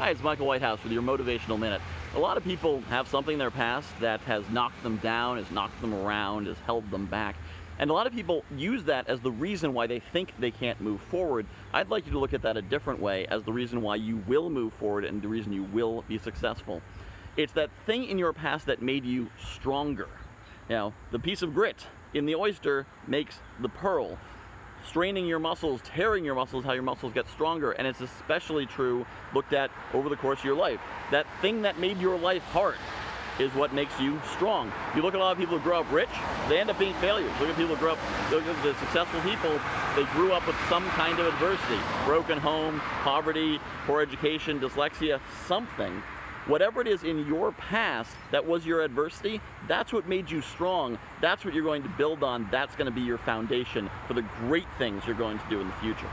Hi, it's Michael Whitehouse with your Motivational Minute. A lot of people have something in their past that has knocked them down, has knocked them around, has held them back. And a lot of people use that as the reason why they think they can't move forward. I'd like you to look at that a different way as the reason why you will move forward and the reason you will be successful. It's that thing in your past that made you stronger. You know, the piece of grit in the oyster makes the pearl straining your muscles, tearing your muscles, how your muscles get stronger. And it's especially true looked at over the course of your life. That thing that made your life hard is what makes you strong. You look at a lot of people who grow up rich, they end up being failures. Look at people who grow up, look at the successful people, they grew up with some kind of adversity. Broken home, poverty, poor education, dyslexia, something whatever it is in your past that was your adversity, that's what made you strong. That's what you're going to build on. That's going to be your foundation for the great things you're going to do in the future.